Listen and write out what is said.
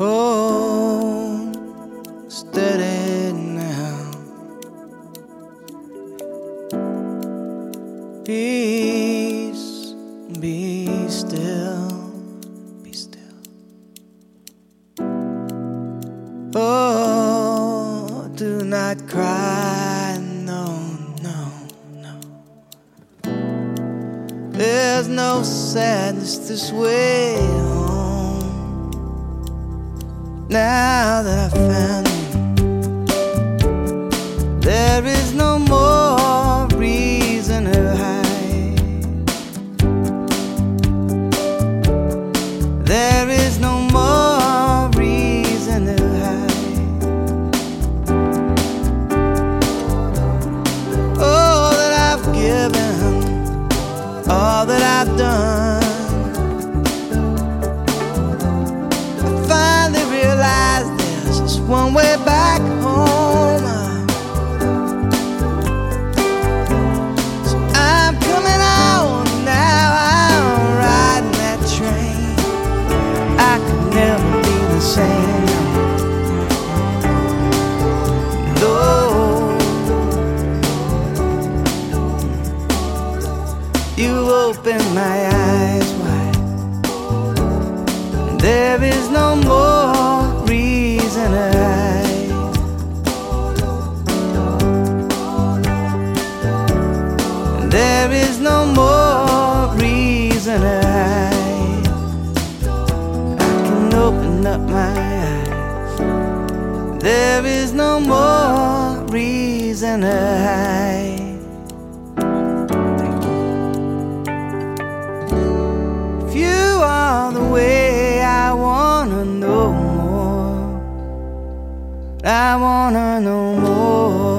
Oh, steady now. Peace, be still, be still. Oh, do not cry, no, no, no. There's no sadness this way. Now that I've found you, there is no more reason to hide. There is no more reason to hide. All that I've given, all that I've done. Just one way back home. So I'm coming on now. I'm riding that train. I could never be the same. You opened my eyes wide. There is no more There is no more reason to hide. I can open up my eyes. There is no more reason to hide. If you are the way I wanna know more, I wanna know more.